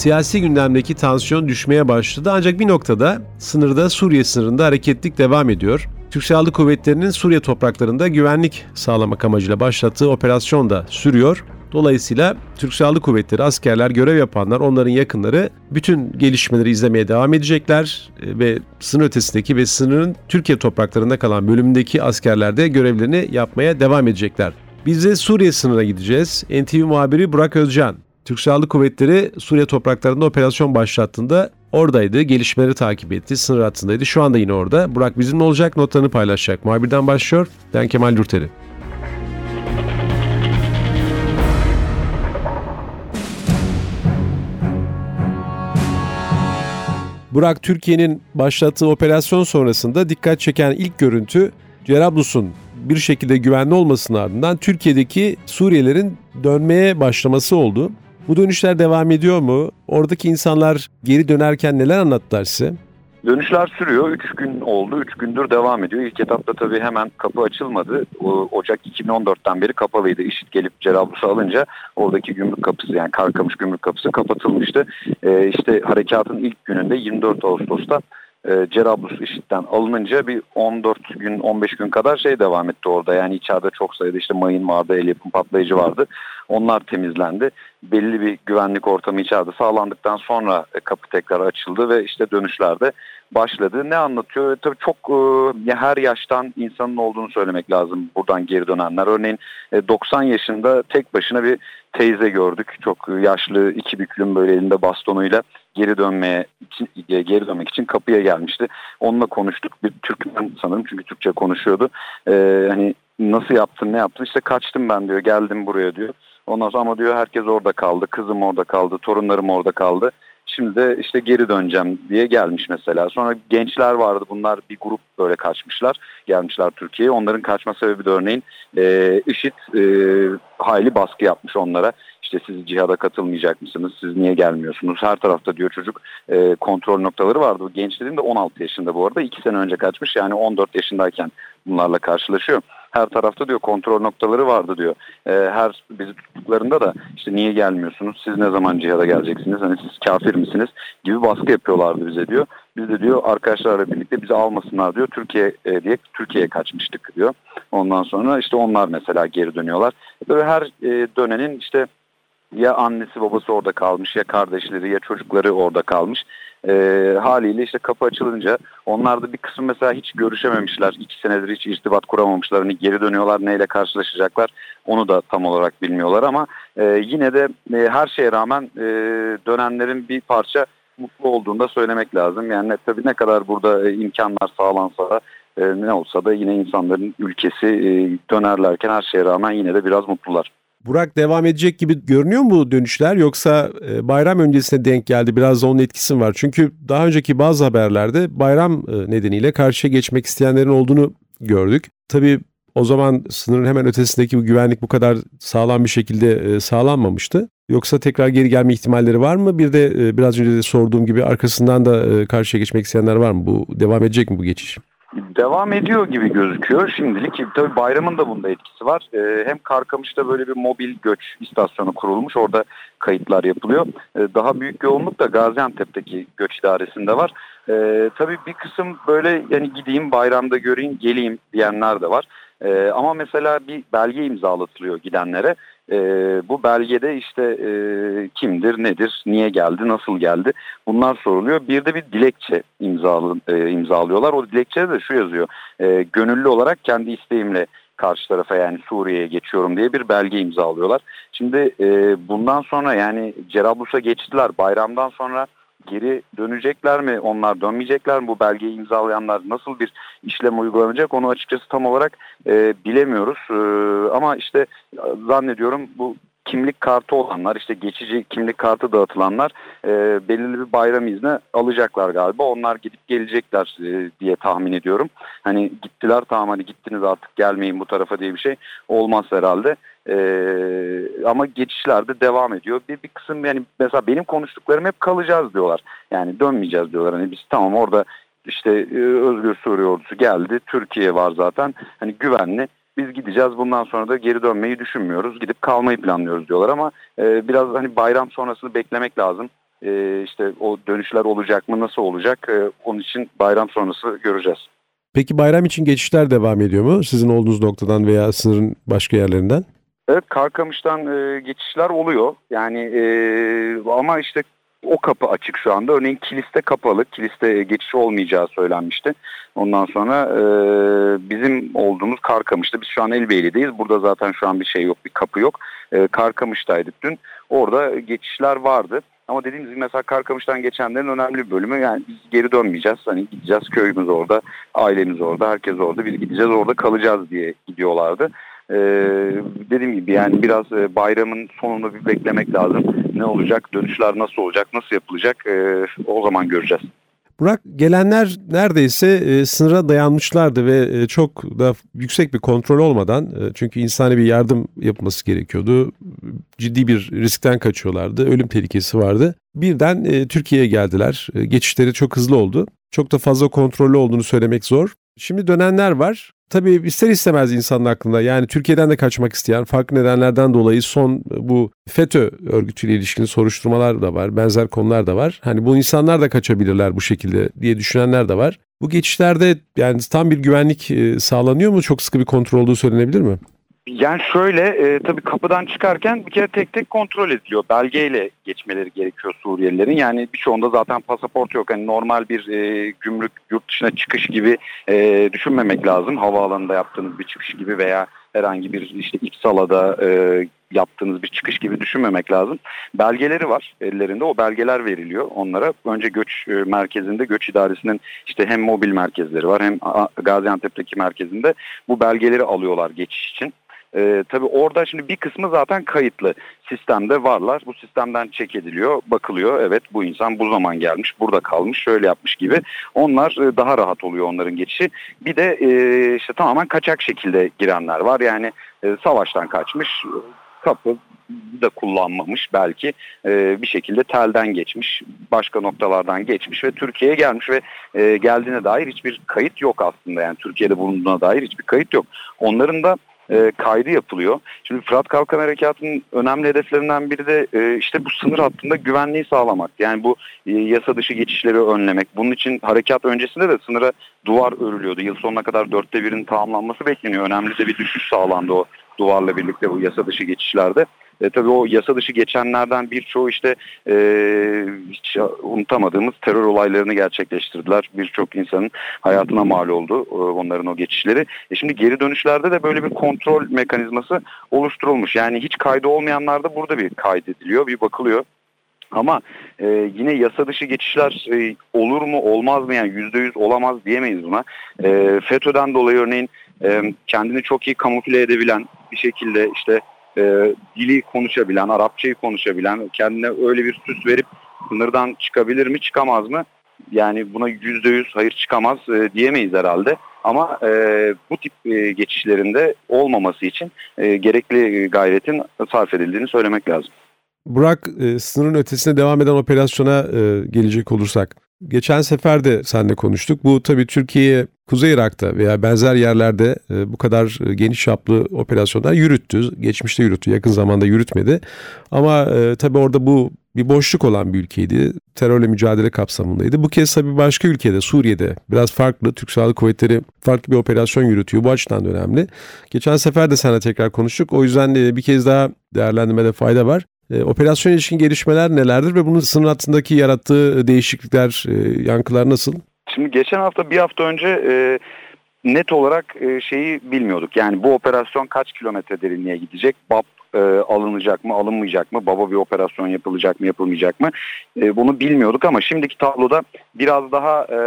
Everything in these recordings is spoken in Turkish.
Siyasi gündemdeki tansiyon düşmeye başladı ancak bir noktada sınırda Suriye sınırında hareketlik devam ediyor. Türk Silahlı Kuvvetleri'nin Suriye topraklarında güvenlik sağlamak amacıyla başlattığı operasyon da sürüyor. Dolayısıyla Türk Silahlı Kuvvetleri askerler, görev yapanlar, onların yakınları bütün gelişmeleri izlemeye devam edecekler e, ve sınır ötesindeki ve sınırın Türkiye topraklarında kalan bölümündeki askerler de görevlerini yapmaya devam edecekler. Biz de Suriye sınırına gideceğiz. NTV muhabiri Burak Özcan Türk Silahlı Kuvvetleri Suriye topraklarında operasyon başlattığında oradaydı, gelişmeleri takip etti, sınır hattındaydı. Şu anda yine orada. Burak bizimle olacak, notlarını paylaşacak. Muhabirden başlıyor. Ben Kemal Yurteri. Burak Türkiye'nin başlattığı operasyon sonrasında dikkat çeken ilk görüntü Cerablus'un bir şekilde güvenli olmasının ardından Türkiye'deki Suriyelerin dönmeye başlaması oldu. Bu dönüşler devam ediyor mu? Oradaki insanlar geri dönerken neler anlattılar size? Dönüşler sürüyor. Üç gün oldu. Üç gündür devam ediyor. İlk etapta tabii hemen kapı açılmadı. O, Ocak 2014'ten beri kapalıydı. İşit gelip Cerablus'u alınca oradaki gümrük kapısı yani Karkamış gümrük kapısı kapatılmıştı. Ee, işte harekatın ilk gününde 24 Ağustos'ta e, Cerablus IŞİD'den alınınca bir 14 gün 15 gün kadar şey devam etti orada. Yani içeride çok sayıda işte mayın vardı, el yapım patlayıcı vardı. Onlar temizlendi. Belli bir güvenlik ortamı içeride sağlandıktan sonra e, kapı tekrar açıldı ve işte dönüşlerde başladı. Ne anlatıyor? Tabii çok e, her yaştan insanın olduğunu söylemek lazım buradan geri dönenler. Örneğin e, 90 yaşında tek başına bir teyze gördük. Çok yaşlı iki büklüm böyle elinde bastonuyla geri dönmeye için, geri dönmek için kapıya gelmişti. Onunla konuştuk. Bir Türkmen sanırım çünkü Türkçe konuşuyordu. Ee, hani nasıl yaptın ne yaptın işte kaçtım ben diyor geldim buraya diyor. Ondan sonra ama diyor herkes orada kaldı. Kızım orada kaldı. Torunlarım orada kaldı. Şimdi de işte geri döneceğim diye gelmiş mesela. Sonra gençler vardı bunlar bir grup böyle kaçmışlar. Gelmişler Türkiye'ye. Onların kaçma sebebi de örneğin e, IŞİD e, hayli baskı yapmış onlara. İşte siz cihada katılmayacak mısınız? Siz niye gelmiyorsunuz? Her tarafta diyor çocuk e, kontrol noktaları vardı. Genç dediğim de 16 yaşında bu arada. 2 sene önce kaçmış yani 14 yaşındayken bunlarla karşılaşıyor her tarafta diyor kontrol noktaları vardı diyor. E, her bizi tuttuklarında da işte niye gelmiyorsunuz? Siz ne zaman cihada geleceksiniz? Hani siz kafir misiniz? gibi baskı yapıyorlardı bize diyor. Biz de diyor arkadaşlarla birlikte bizi almasınlar diyor. Türkiye e, diye Türkiye'ye kaçmıştık diyor. Ondan sonra işte onlar mesela geri dönüyorlar. Böyle her e, dönenin işte ya annesi babası orada kalmış ya kardeşleri ya çocukları orada kalmış. E, haliyle işte kapı açılınca onlar da bir kısım mesela hiç görüşememişler. iki senedir hiç irtibat kuramamışlar. Hani geri dönüyorlar neyle karşılaşacaklar onu da tam olarak bilmiyorlar ama e, yine de e, her şeye rağmen e, dönenlerin bir parça mutlu olduğunu da söylemek lazım. Yani tabii ne kadar burada e, imkanlar sağlansa da e, ne olsa da yine insanların ülkesi e, dönerlerken her şeye rağmen yine de biraz mutlular. Burak devam edecek gibi görünüyor mu bu dönüşler yoksa e, bayram öncesine denk geldi biraz da onun etkisi var? Çünkü daha önceki bazı haberlerde bayram e, nedeniyle karşıya geçmek isteyenlerin olduğunu gördük. Tabii o zaman sınırın hemen ötesindeki bu güvenlik bu kadar sağlam bir şekilde e, sağlanmamıştı. Yoksa tekrar geri gelme ihtimalleri var mı? Bir de biraz önce de sorduğum gibi arkasından da karşıya geçmek isteyenler var mı? Bu devam edecek mi bu geçiş? Devam ediyor gibi gözüküyor şimdilik. Tabii bayramın da bunda etkisi var. Ee, hem Karkamış'ta böyle bir mobil göç istasyonu kurulmuş. Orada kayıtlar yapılıyor. Ee, daha büyük yoğunluk da Gaziantep'teki göç idaresinde var. Ee, tabii bir kısım böyle yani gideyim bayramda göreyim geleyim diyenler de var. Ee, ama mesela bir belge imzalatılıyor gidenlere. E, bu belgede işte e, kimdir, nedir, niye geldi, nasıl geldi bunlar soruluyor. Bir de bir dilekçe imzalı, e, imzalıyorlar. O dilekçede de şu yazıyor. E, gönüllü olarak kendi isteğimle karşı tarafa yani Suriye'ye geçiyorum diye bir belge imzalıyorlar. Şimdi e, bundan sonra yani Cerablus'a geçtiler. Bayramdan sonra geri dönecekler mi? Onlar dönmeyecekler mi? Bu belgeyi imzalayanlar nasıl bir işlem uygulanacak? Onu açıkçası tam olarak e, bilemiyoruz. E, ama işte zannediyorum bu kimlik kartı olanlar işte geçici kimlik kartı dağıtılanlar e, belirli bir bayram izni alacaklar galiba. Onlar gidip gelecekler e, diye tahmin ediyorum. Hani gittiler tamam hani gittiniz artık gelmeyin bu tarafa diye bir şey olmaz herhalde. E, ama geçişler de devam ediyor. Bir, bir kısım yani mesela benim konuştuklarım hep kalacağız diyorlar. Yani dönmeyeceğiz diyorlar. Hani biz tamam orada işte e, Özgür Suriye ordusu geldi. Türkiye var zaten. Hani güvenli biz gideceğiz bundan sonra da geri dönmeyi düşünmüyoruz. Gidip kalmayı planlıyoruz diyorlar ama e, biraz hani bayram sonrasını beklemek lazım. E, işte o dönüşler olacak mı nasıl olacak e, onun için bayram sonrası göreceğiz. Peki bayram için geçişler devam ediyor mu sizin olduğunuz noktadan veya sınırın başka yerlerinden? Evet Karkamış'tan e, geçişler oluyor. Yani e, ama işte o kapı açık şu anda. Örneğin kiliste kapalı. Kiliste geçiş olmayacağı söylenmişti. Ondan sonra e, bizim olduğumuz Karkamış'ta biz şu an Elbeyli'deyiz. Burada zaten şu an bir şey yok, bir kapı yok. E, Karkamış'taydık dün. Orada geçişler vardı. Ama dediğimiz gibi mesela Karkamış'tan geçenlerin önemli bir bölümü yani biz geri dönmeyeceğiz. Hani gideceğiz köyümüz orada, ailemiz orada, herkes orada. Biz gideceğiz orada kalacağız diye gidiyorlardı. Ee, dediğim gibi yani biraz e, bayramın sonunu bir beklemek lazım. Ne olacak, dönüşler nasıl olacak, nasıl yapılacak e, o zaman göreceğiz. Burak gelenler neredeyse e, sınıra dayanmışlardı ve e, çok da yüksek bir kontrol olmadan e, çünkü insani bir yardım yapılması gerekiyordu. Ciddi bir riskten kaçıyorlardı. Ölüm tehlikesi vardı. Birden e, Türkiye'ye geldiler. E, geçişleri çok hızlı oldu. Çok da fazla kontrollü olduğunu söylemek zor. Şimdi dönenler var. Tabii ister istemez insanın aklında yani Türkiye'den de kaçmak isteyen farklı nedenlerden dolayı son bu FETÖ örgütüyle ilişkili soruşturmalar da var. Benzer konular da var. Hani bu insanlar da kaçabilirler bu şekilde diye düşünenler de var. Bu geçişlerde yani tam bir güvenlik sağlanıyor mu? Çok sıkı bir kontrol olduğu söylenebilir mi? Yani şöyle e, tabii kapıdan çıkarken bir kere tek tek kontrol ediliyor. Belgeyle geçmeleri gerekiyor Suriyelilerin. Yani birçoğunda zaten pasaport yok. Yani normal bir e, gümrük yurt dışına çıkış gibi e, düşünmemek lazım. Havaalanında yaptığınız bir çıkış gibi veya herhangi bir işte İpsala'da e, yaptığınız bir çıkış gibi düşünmemek lazım. Belgeleri var ellerinde. O belgeler veriliyor onlara. Önce göç e, merkezinde, göç idaresinin işte hem mobil merkezleri var hem Gaziantep'teki merkezinde bu belgeleri alıyorlar geçiş için. E, tabii orada şimdi bir kısmı zaten kayıtlı sistemde varlar. Bu sistemden çek ediliyor, bakılıyor. Evet bu insan bu zaman gelmiş, burada kalmış, şöyle yapmış gibi. Onlar e, daha rahat oluyor onların geçişi. Bir de e, işte tamamen kaçak şekilde girenler var. Yani e, savaştan kaçmış, kapı da kullanmamış belki e, bir şekilde telden geçmiş başka noktalardan geçmiş ve Türkiye'ye gelmiş ve e, geldiğine dair hiçbir kayıt yok aslında yani Türkiye'de bulunduğuna dair hiçbir kayıt yok. Onların da e, kaydı yapılıyor. Şimdi Fırat Kalkan Harekatı'nın önemli hedeflerinden biri de e, işte bu sınır hattında güvenliği sağlamak. Yani bu e, yasa dışı geçişleri önlemek. Bunun için harekat öncesinde de sınıra duvar örülüyordu. Yıl sonuna kadar dörtte birin tamamlanması bekleniyor. Önemli de bir düşüş sağlandı o duvarla birlikte bu yasa dışı geçişlerde. E, tabii o yasa dışı geçenlerden birçoğu işte e, hiç unutamadığımız terör olaylarını gerçekleştirdiler. Birçok insanın hayatına mal oldu e, onların o geçişleri. E şimdi geri dönüşlerde de böyle bir kontrol mekanizması oluşturulmuş. Yani hiç kaydı olmayanlar da burada bir kaydediliyor, bir bakılıyor. Ama e, yine yasa dışı geçişler e, olur mu olmaz mı yani yüzde yüz olamaz diyemeyiz buna. E, FETÖ'den dolayı örneğin e, kendini çok iyi kamufle edebilen bir şekilde işte e, dili konuşabilen, Arapçayı konuşabilen, kendine öyle bir süs verip sınırdan çıkabilir mi, çıkamaz mı? Yani buna yüzde yüz hayır çıkamaz e, diyemeyiz herhalde. Ama e, bu tip e, geçişlerinde olmaması için e, gerekli gayretin sarf edildiğini söylemek lazım. Burak, e, sınırın ötesine devam eden operasyona e, gelecek olursak, Geçen sefer de seninle konuştuk. Bu tabii Türkiye Kuzey Irak'ta veya benzer yerlerde e, bu kadar e, geniş çaplı operasyonlar yürüttü. Geçmişte yürüttü, yakın zamanda yürütmedi. Ama e, tabii orada bu bir boşluk olan bir ülkeydi. Terörle mücadele kapsamındaydı. Bu kez tabii başka ülkede, Suriye'de biraz farklı. Türk Silahlı Kuvvetleri farklı bir operasyon yürütüyor. Bu açıdan da önemli. Geçen sefer de seninle tekrar konuştuk. O yüzden de bir kez daha değerlendirmede fayda var. Operasyon ilişkin gelişmeler nelerdir ve bunun sınır hattındaki yarattığı değişiklikler, yankılar nasıl? Şimdi geçen hafta bir hafta önce e, net olarak e, şeyi bilmiyorduk. Yani bu operasyon kaç kilometre derinliğe gidecek? BAP e, alınacak mı, alınmayacak mı? Baba bir operasyon yapılacak mı, yapılmayacak mı? E, bunu bilmiyorduk ama şimdiki tabloda biraz daha e,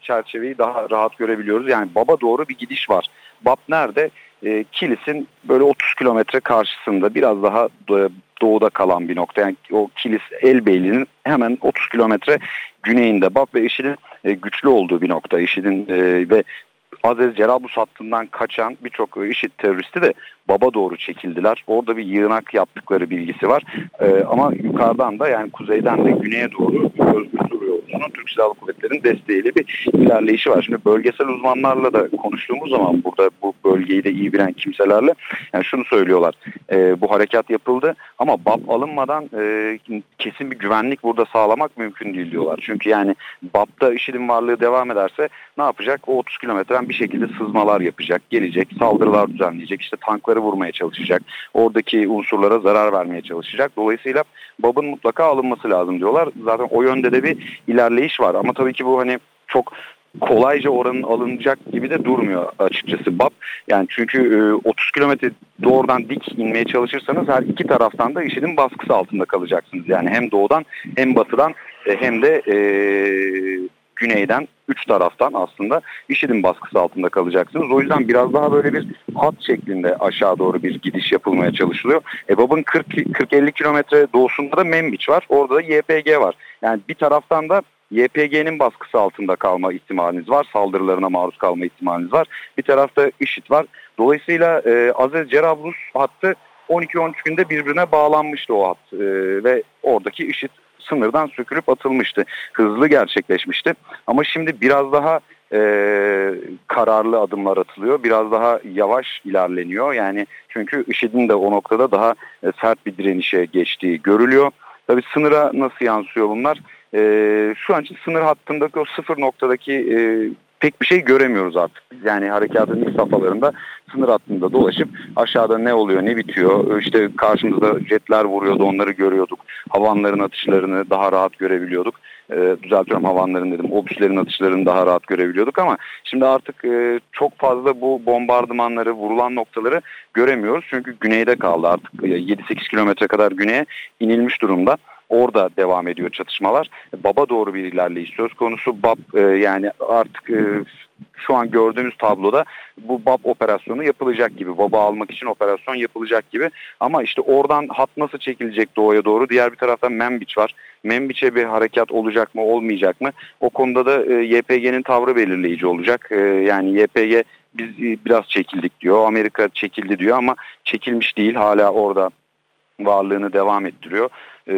çerçeveyi daha rahat görebiliyoruz. Yani baba doğru bir gidiş var. BAP nerede? e, Kilis'in böyle 30 kilometre karşısında biraz daha doğuda kalan bir nokta. Yani o Kilis Elbeyli'nin hemen 30 kilometre güneyinde BAP ve IŞİD'in e, güçlü olduğu bir nokta. IŞİD'in e, ve Aziz Cerablus hattından kaçan birçok IŞİD teröristi de baba doğru çekildiler. Orada bir yığınak yaptıkları bilgisi var. Ee, ama yukarıdan da yani kuzeyden de güneye doğru Özgür Ordusu'nun Türk Silahlı Kuvvetleri'nin desteğiyle bir ilerleyişi var. Şimdi bölgesel uzmanlarla da konuştuğumuz zaman burada bu bölgeyi de iyi bilen kimselerle yani şunu söylüyorlar. E, bu harekat yapıldı ama BAP alınmadan e, kesin bir güvenlik burada sağlamak mümkün değil diyorlar. Çünkü yani BAP'ta IŞİD'in varlığı devam ederse ne yapacak? O 30 kilometren bir şekilde sızmalar yapacak, gelecek, saldırılar düzenleyecek, işte tankları vurmaya çalışacak, oradaki unsurlara zarar vermeye çalışacak. Dolayısıyla BAP'ın mutlaka alınması lazım diyorlar. Zaten o yönde de bir ilerleyiş var ama tabii ki bu hani çok kolayca oranın alınacak gibi de durmuyor açıkçası BAP. Yani çünkü 30 e, kilometre doğrudan dik inmeye çalışırsanız her iki taraftan da IŞİD'in baskısı altında kalacaksınız. Yani hem doğudan hem batıdan e, hem de e, güneyden üç taraftan aslında IŞİD'in baskısı altında kalacaksınız. O yüzden biraz daha böyle bir hat şeklinde aşağı doğru bir gidiş yapılmaya çalışılıyor. EBAB'ın 40-50 kilometre doğusunda da Membiç var. Orada da YPG var. Yani bir taraftan da YPG'nin baskısı altında kalma ihtimaliniz var. Saldırılarına maruz kalma ihtimaliniz var. Bir tarafta IŞİD var. Dolayısıyla e, Aziz Cerablus hattı 12-13 günde birbirine bağlanmıştı o hat. E, ve oradaki IŞİD sınırdan sökülüp atılmıştı. Hızlı gerçekleşmişti. Ama şimdi biraz daha e, kararlı adımlar atılıyor. Biraz daha yavaş ilerleniyor. Yani çünkü IŞİD'in de o noktada daha e, sert bir direnişe geçtiği görülüyor. Tabii sınıra nasıl yansıyor bunlar? E, şu an için sınır hattındaki o sıfır noktadaki e, pek bir şey göremiyoruz artık. Yani harekatın ilk safhalarında sınır hattında dolaşıp aşağıda ne oluyor ne bitiyor işte karşımızda jetler vuruyordu onları görüyorduk. Havanların atışlarını daha rahat görebiliyorduk. E, düzeltiyorum havanların dedim obüslerin atışlarını daha rahat görebiliyorduk ama şimdi artık e, çok fazla bu bombardımanları vurulan noktaları göremiyoruz. Çünkü güneyde kaldı artık 7-8 kilometre kadar güneye inilmiş durumda. Orada devam ediyor çatışmalar. Baba doğru bir ilerleyiş söz konusu. BAP e, yani artık e, şu an gördüğümüz tabloda bu BAP operasyonu yapılacak gibi. Baba almak için operasyon yapılacak gibi. Ama işte oradan hat nasıl çekilecek doğuya doğru? Diğer bir taraftan Membiç var. Membiç'e bir harekat olacak mı olmayacak mı? O konuda da e, YPG'nin tavrı belirleyici olacak. E, yani YPG biz e, biraz çekildik diyor. Amerika çekildi diyor ama çekilmiş değil. Hala orada varlığını devam ettiriyor. E,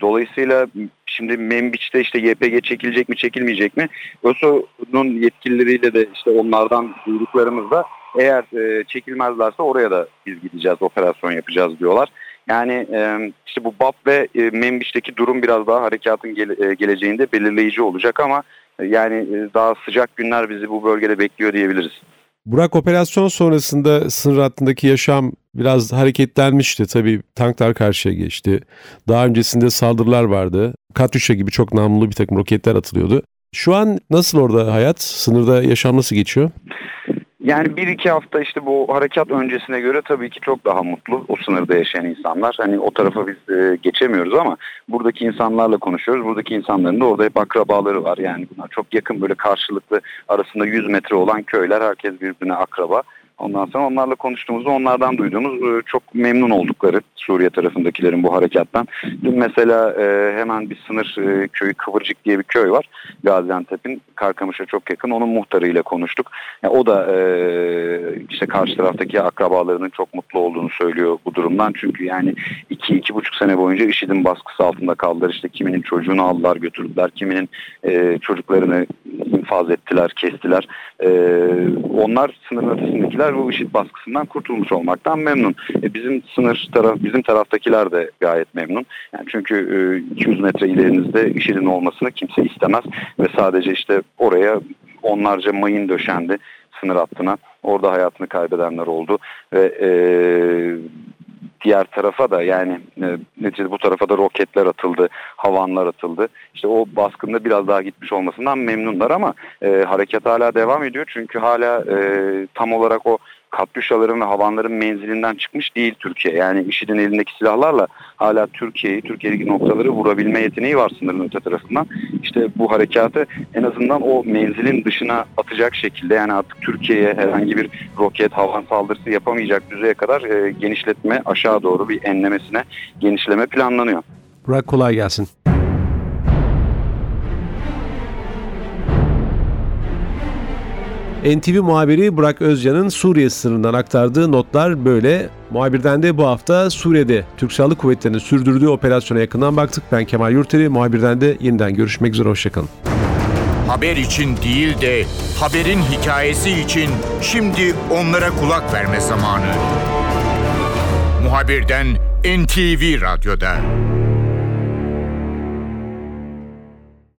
dolayısıyla şimdi Membiç'te işte YPG çekilecek mi çekilmeyecek mi? ÖSO'nun yetkilileriyle de işte onlardan duyduklarımızda eğer e, çekilmezlerse oraya da biz gideceğiz, operasyon yapacağız diyorlar. Yani e, işte bu BAP ve e, Membiç'teki durum biraz daha harekatın gele, e, geleceğinde belirleyici olacak ama e, yani e, daha sıcak günler bizi bu bölgede bekliyor diyebiliriz. Burak operasyon sonrasında sınır hattındaki yaşam biraz hareketlenmişti. Tabii tanklar karşıya geçti. Daha öncesinde saldırılar vardı. Katyusha gibi çok namlulu bir takım roketler atılıyordu. Şu an nasıl orada hayat? Sınırda yaşam nasıl geçiyor? Yani bir iki hafta işte bu harekat öncesine göre tabii ki çok daha mutlu o sınırda yaşayan insanlar. Hani o tarafa biz e, geçemiyoruz ama buradaki insanlarla konuşuyoruz. Buradaki insanların da orada hep akrabaları var. Yani bunlar çok yakın böyle karşılıklı arasında 100 metre olan köyler. Herkes birbirine akraba. Ondan sonra onlarla konuştuğumuzda onlardan duyduğumuz e, çok memnun oldukları Suriye tarafındakilerin bu harekattan. Dün mesela e, hemen bir sınır e, köyü Kıvırcık diye bir köy var. Gaziantep'in Karkamış'a çok yakın. Onun muhtarıyla konuştuk. Yani o da işte karşı taraftaki akrabalarının çok mutlu olduğunu söylüyor bu durumdan. Çünkü yani iki, iki buçuk sene boyunca IŞİD'in baskısı altında kaldılar. İşte kiminin çocuğunu aldılar götürdüler. Kiminin çocuklarını infaz ettiler, kestiler. onlar sınırın ötesindekiler Kürtler bu IŞİD baskısından kurtulmuş olmaktan memnun. E, bizim sınır taraf, bizim taraftakiler de gayet memnun. Yani çünkü e, 200 metre ilerinizde IŞİD'in olmasını kimse istemez ve sadece işte oraya onlarca mayın döşendi sınır hattına. Orada hayatını kaybedenler oldu ve e, diğer tarafa da yani e, neticede bu tarafa da roketler atıldı, havanlar atıldı. İşte o baskında biraz daha gitmiş olmasından memnunlar ama e, harekat hala devam ediyor. Çünkü hala e, tam olarak o Katyuşaların ve havanların menzilinden çıkmış değil Türkiye. Yani IŞİD'in elindeki silahlarla hala Türkiye'yi, Türkiye'deki noktaları vurabilme yeteneği var sınırın öte tarafından. İşte bu harekatı en azından o menzilin dışına atacak şekilde yani artık Türkiye'ye herhangi bir roket, havan saldırısı yapamayacak düzeye kadar e, genişletme aşağı doğru bir enlemesine genişleme planlanıyor. Burak kolay gelsin. NTV muhabiri Burak Özcan'ın Suriye sınırından aktardığı notlar böyle. Muhabirden de bu hafta Suriye'de Türk Silahlı Kuvvetleri'nin sürdürdüğü operasyona yakından baktık. Ben Kemal Yurteri, muhabirden de yeniden görüşmek üzere, hoşçakalın. Haber için değil de haberin hikayesi için şimdi onlara kulak verme zamanı. Muhabirden NTV Radyo'da.